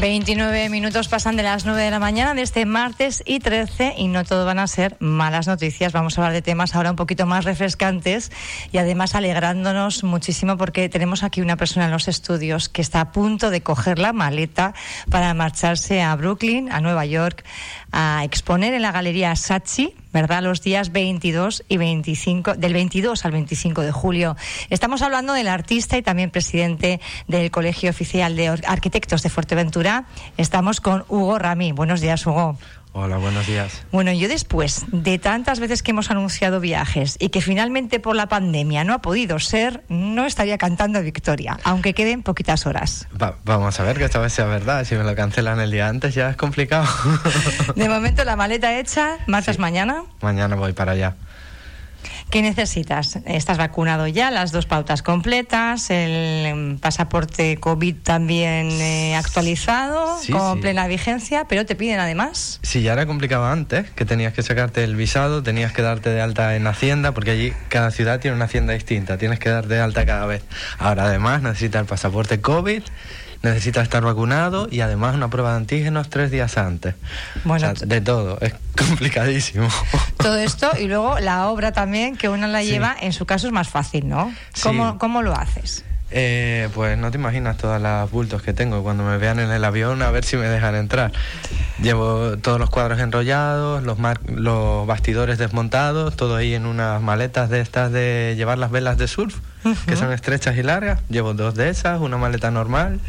29 minutos pasan de las 9 de la mañana de este martes y 13 y no todo van a ser malas noticias. Vamos a hablar de temas ahora un poquito más refrescantes y además alegrándonos muchísimo porque tenemos aquí una persona en los estudios que está a punto de coger la maleta para marcharse a Brooklyn, a Nueva York, a exponer en la galería Sachi, ¿verdad? Los días 22 y 25, del 22 al 25 de julio. Estamos hablando del artista y también presidente del Colegio Oficial de Arquitectos de Fuerteventura. Estamos con Hugo Rami. Buenos días, Hugo. Hola, buenos días. Bueno, yo después de tantas veces que hemos anunciado viajes y que finalmente por la pandemia no ha podido ser, no estaría cantando victoria, aunque queden poquitas horas. vamos a ver que esta vez sea verdad. Si me lo cancelan el día antes ya es complicado. de momento la maleta hecha, ¿marchas mañana? Mañana voy para allá. ¿Qué necesitas? ¿Estás vacunado ya? ¿Las dos pautas completas? ¿El em, pasaporte COVID también eh, actualizado? con plena vigencia? ¿Pero te piden además? Sí, ya era complicado antes, que tenías que sacarte el visado, tenías que darte de alta en Hacienda, porque allí cada ciudad tiene una Hacienda distinta, tienes que dar de alta cada vez. Ahora además necesitas el pasaporte COVID necesita estar vacunado y además una prueba de antígenos tres días antes. Bueno, de todo, es complicadísimo. Todo esto y luego la obra también que uno la lleva, en su caso es más fácil, ¿no? ¿Cómo, ¿cómo lo haces? Eh, pues no te imaginas todas las bultos que tengo cuando me vean en el avión a ver si me dejan entrar. Llevo todos los cuadros enrollados, los, los bastidores desmontados, todo ahí en unas maletas de estas de llevar las velas de surf, que son estrechas y largas. Llevo dos de esas, una maleta normal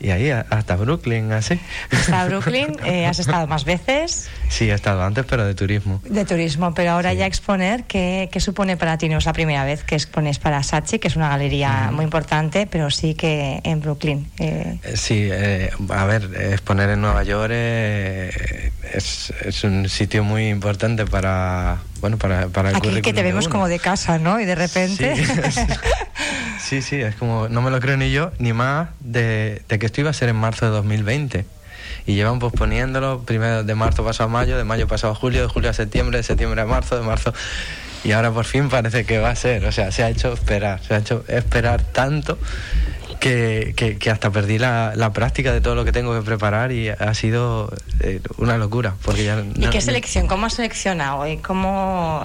y ahí hasta Brooklyn, así. Hasta Brooklyn, eh, ¿has estado más veces? Sí, he estado antes, pero de turismo. De turismo, pero ahora ya exponer, ¿qué, ¿qué, supone para ti? No es la primera vez que expones para Sachi, que es una galería muy importante, pero sí que en Brooklyn. Eh. Eh, sí, a ver, exponer en Nueva York es, es un sitio muy importante para, bueno, para, para el Aquí que te vemos como de casa, ¿no? Y de repente... Sí, sí, es como, no me lo creo ni yo, ni más de, que esto iba a ser en marzo de 2020. Y llevan posponiéndolo, primero de marzo pasado a mayo, de mayo pasado a julio, de julio a septiembre, de septiembre a marzo, de marzo... Y ahora por fin parece que va a ser, o sea, se ha hecho esperar, se ha hecho esperar tanto que, que, hasta perdí la, la, práctica de todo lo que tengo que preparar y ha sido eh, una locura. Porque ya, ¿Y qué selección? ¿Cómo has seleccionado? ¿Y cómo,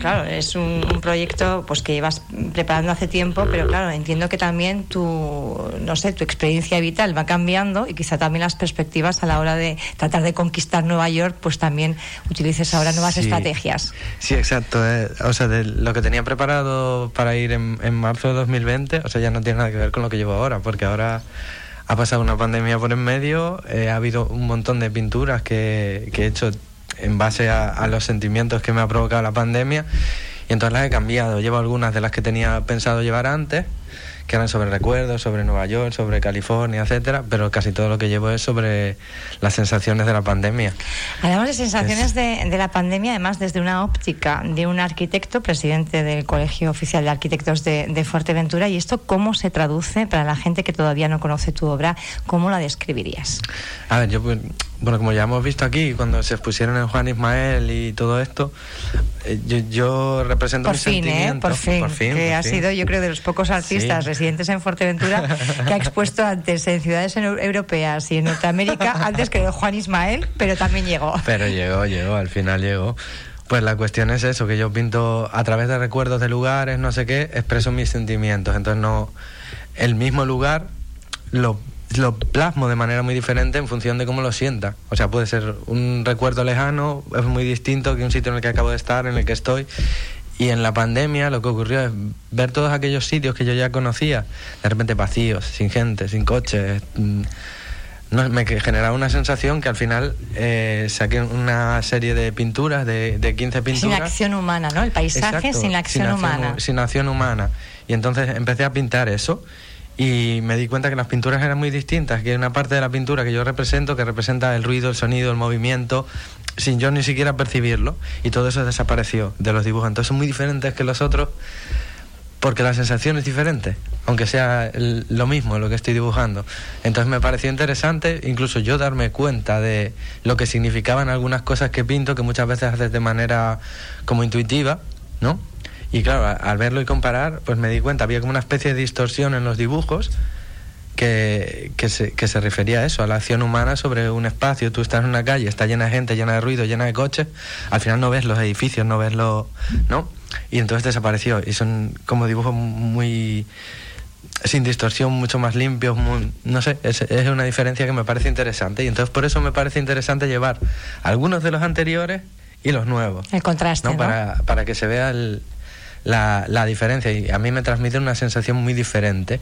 claro, es un, proyecto pues que llevas preparando hace tiempo, pero claro, entiendo que también tu, no sé, tu experiencia vital va cambiando y quizá también las perspectivas a la hora de tratar de conquistar Nueva York, pues también utilices ahora nuevas estrategias. Sí, exacto. Eh, o sea, de lo que tenía preparado para ir en, en marzo de 2020, o sea, ya no tiene nada que ver con lo que llevo ahora, porque ahora ha pasado una pandemia por en medio, eh, ha habido un montón de pinturas que, he hecho en base a, los sentimientos que me ha provocado la pandemia y entonces las he cambiado. Llevo algunas de las que tenía pensado llevar antes que eran sobre recuerdos, sobre Nueva York, sobre California, etcétera, pero casi todo lo que llevo es sobre las sensaciones de la pandemia. Hablamos de sensaciones de, la pandemia, además desde una óptica de un arquitecto, presidente del Colegio Oficial de Arquitectos de, Fuerteventura, y esto cómo se traduce para la gente que todavía no conoce tu obra, ¿cómo la describirías? A ver, yo pues, bueno, como ya hemos visto aquí, cuando se expusieron en Juan Ismael y todo esto, eh, yo, represento por fin, ¿eh? por fin, por fin, que ha sido, yo creo, de los pocos artistas residentes en Fuerteventura que ha expuesto antes en ciudades europeas y en Norteamérica, antes que Juan Ismael, pero también llegó. Pero llegó, llegó, al final llegó. Pues la cuestión es eso, que yo pinto a través de recuerdos de lugares, no sé qué, expreso mis sentimientos. Entonces no, el mismo lugar lo lo plasmo de manera muy diferente en función de cómo lo sienta. O sea, puede ser un recuerdo lejano, es muy distinto que un sitio en el que acabo de estar, en el que estoy. Y en la pandemia lo que ocurrió es ver todos aquellos sitios que yo ya conocía, de repente vacíos, sin gente, sin coches. Mm, no, me generaba una sensación que al final eh, saqué una serie de pinturas, de, de 15 pinturas. Sin acción humana, ¿no? El paisaje sin la acción, humana. Sin acción humana. Y entonces empecé a pintar eso y me di cuenta que las pinturas eran muy distintas, que hay una parte de la pintura que yo represento que representa el ruido, el sonido, el movimiento, sin yo ni siquiera percibirlo, y todo eso desapareció de los dibujos. Entonces son muy diferentes que los otros, porque la sensación es diferente, aunque sea lo mismo lo que estoy dibujando. Entonces me pareció interesante incluso yo darme cuenta de lo que significaban algunas cosas que pinto, que muchas veces haces de manera como intuitiva, ¿no? Y claro, al verlo y comparar, pues me di cuenta, había como una especie de distorsión en los dibujos que, que, se, que se refería a eso, a la acción humana sobre un espacio. Tú estás en una calle, está llena de gente, llena de ruido, llena de coches, al final no ves los edificios, no ves los... ¿no? Y entonces desapareció. Y son como dibujos muy sin distorsión, mucho más limpios, no sé, es, es, una diferencia que me parece interesante y entonces por eso me parece interesante llevar algunos de los anteriores y los nuevos. El contraste. ¿no? Para, para que se vea el, la, la, diferencia y a mí me transmite una sensación muy diferente.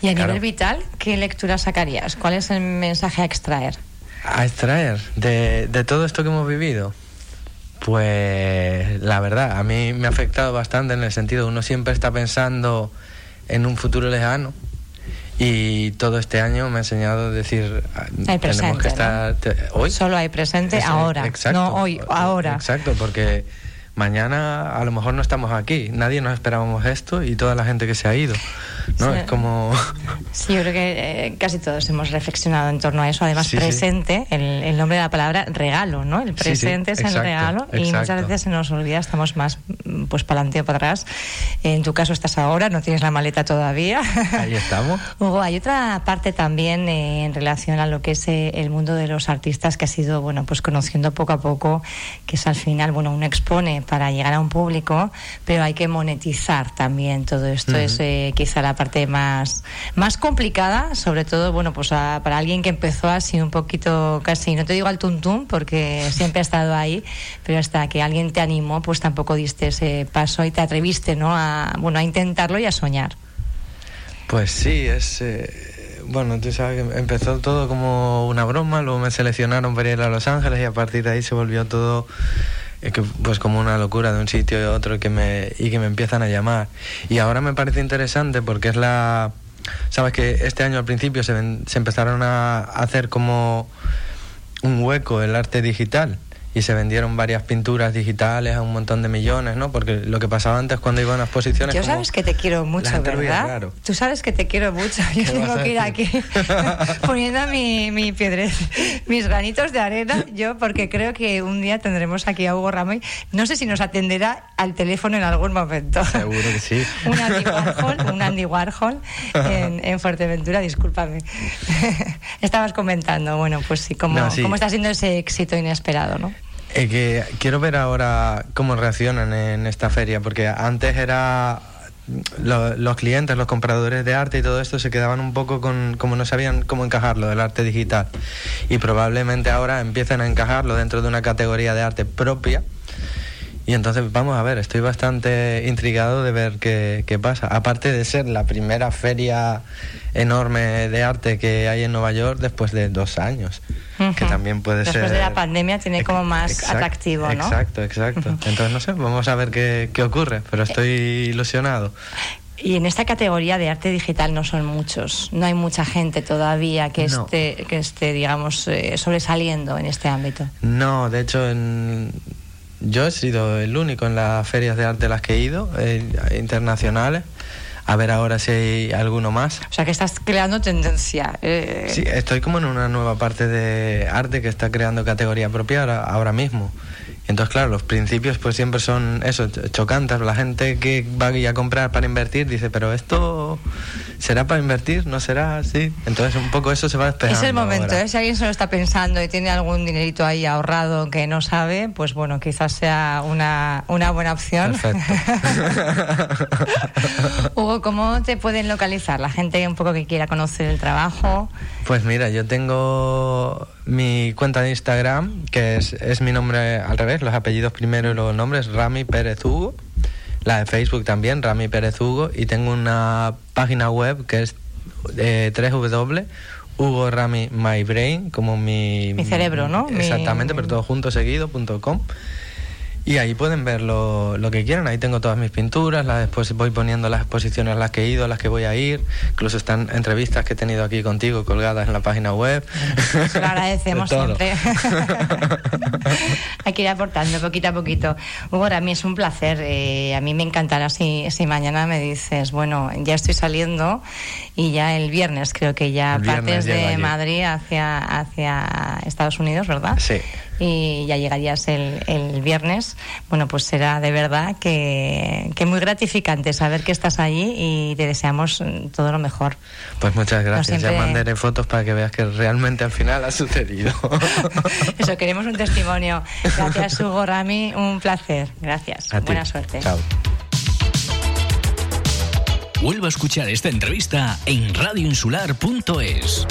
Y a claro. nivel vital, ¿qué lectura sacarías? ¿Cuál es el mensaje a extraer? A extraer de, de todo esto que hemos vivido. Pues la verdad, a mí me ha afectado bastante en el sentido, uno siempre está pensando en un futuro lejano. Y todo este año me ha enseñado a decir, hay presente, tenemos que estar ¿no? hoy. Solo hay presente ahora, exacto, no hoy, ahora. Exacto, porque mañana a lo mejor no estamos aquí, nadie nos esperábamos esto y toda la gente que se ha ido, ¿no? Sí. Es como... Sí, yo creo que eh, casi todos hemos reflexionado en torno a eso. Además, sí, presente, sí. El, el, nombre de la palabra regalo, ¿no? El presente es exacto, el regalo exacto. y muchas veces se nos olvida, estamos más pues para adelante o para atrás. En tu caso estás ahora, no tienes la maleta todavía. Ahí estamos. Hugo, hay otra parte también eh, en relación a lo que es eh, el mundo de los artistas que ha sido, bueno, pues conociendo poco a poco, que es al final, bueno, uno expone para llegar a un público, pero hay que monetizar también todo esto. Uh -huh. Es eh, quizá la parte más, más complicada, sobre todo, bueno, pues a, para alguien que empezó así un poquito casi, no te digo al tuntum, porque siempre ha estado ahí, pero hasta que alguien te animó, pues tampoco diste ese paso y te atreviste, ¿no? A, bueno, a intentarlo y a soñar. Pues sí, es... Eh bueno, tú sabes que empezó todo como una broma, luego me seleccionaron para ir a Los Ángeles y a partir de ahí se volvió todo eh, que, pues como una locura de un sitio y otro que me, y que me empiezan a llamar. Y ahora me parece interesante porque es la... Sabes que este año al principio se, se empezaron a hacer como un hueco el arte digital y se vendieron varias pinturas digitales a un montón de millones, ¿no? Porque lo que pasaba antes cuando iban a exposiciones... Yo sabes que te quiero mucho, ¿verdad? Tú sabes que te quiero mucho. Yo tengo que ir aquí poniendo mi, mi piedres, mis granitos de arena, yo porque creo que un día tendremos aquí a Hugo Ramoy. No sé si nos atenderá al teléfono en algún momento. Seguro que sí. un Andy Warhol, un Andy Warhol en, en Fuerteventura, discúlpame. Estabas comentando, bueno, pues sí, cómo, no, sí. cómo está siendo ese éxito inesperado, ¿no? Eh, que quiero ver ahora cómo reaccionan en esta feria, porque antes era lo, los clientes, los compradores de arte y todo esto se quedaban un poco con como no sabían cómo encajarlo del arte digital. Y probablemente ahora empiecen a encajarlo dentro de una categoría de arte propia y entonces vamos a ver, estoy bastante intrigado de ver qué, qué, pasa. Aparte de ser la primera feria enorme de arte que hay en Nueva York después de dos años, uh -huh. que también puede después ser... Después de la pandemia tiene como más atractivo, ¿no? Exacto, exacto. Entonces no sé, vamos a ver qué, qué ocurre, pero estoy ilusionado. Y en esta categoría de arte digital no son muchos, no hay mucha gente todavía que no. esté, que esté, digamos, eh, sobresaliendo en este ámbito. No, de hecho, en, yo he sido el único en las ferias de arte a las que he ido, eh, internacionales. A ver ahora si hay alguno más. O sea que estás creando tendencia. Eh... Sí, estoy como en una nueva parte de arte que está creando categoría propia ahora, ahora mismo. Entonces, claro, los principios pues siempre son eso, chocantes. La gente que va a comprar para invertir dice, pero esto será para invertir, no será así. Entonces, un poco eso se va despejando. Es el momento. ¿eh? si alguien se lo está pensando y tiene algún dinerito ahí ahorrado que no sabe, pues bueno, quizás sea una, una buena opción. Perfecto. Hugo, ¿cómo te pueden localizar? La gente un poco que quiera conocer el trabajo. Pues mira, yo tengo mi cuenta de Instagram, que es, es mi nombre al revés, los apellidos primero y luego el nombre, es Rami Pérez Hugo. La de Facebook también, Rami Pérez Hugo. Y tengo una página web que es eh, 3W. Hugo Rami My Brain, como mi... Mi cerebro, ¿no? Exactamente, mi... pero todo junto seguido, punto com. Y ahí pueden ver lo, lo, que quieran. Ahí tengo todas mis pinturas, las después voy poniendo las exposiciones a las que he ido, a las que voy a ir. Incluso están entrevistas que he tenido aquí contigo colgadas en la página web. Se lo agradecemos siempre. Hay que ir aportando poquito a poquito. Hugo, a mí es un placer. Eh, a mí me encantará si, si mañana me dices, bueno, ya estoy saliendo y ya el viernes creo que ya partes de allí. Madrid hacia, hacia Estados Unidos, ¿verdad? Sí. Y ya llegarías el, el viernes, bueno, pues será de verdad que, que, muy gratificante saber que estás allí y te deseamos todo lo mejor. Pues muchas gracias. Ya mandaré fotos para que veas que realmente al final ha sucedido. Eso, queremos un testimonio. Gracias, Hugo Rami. Un placer. Gracias. Buena suerte. Chao. Vuelva a escuchar esta entrevista en radioinsular.es.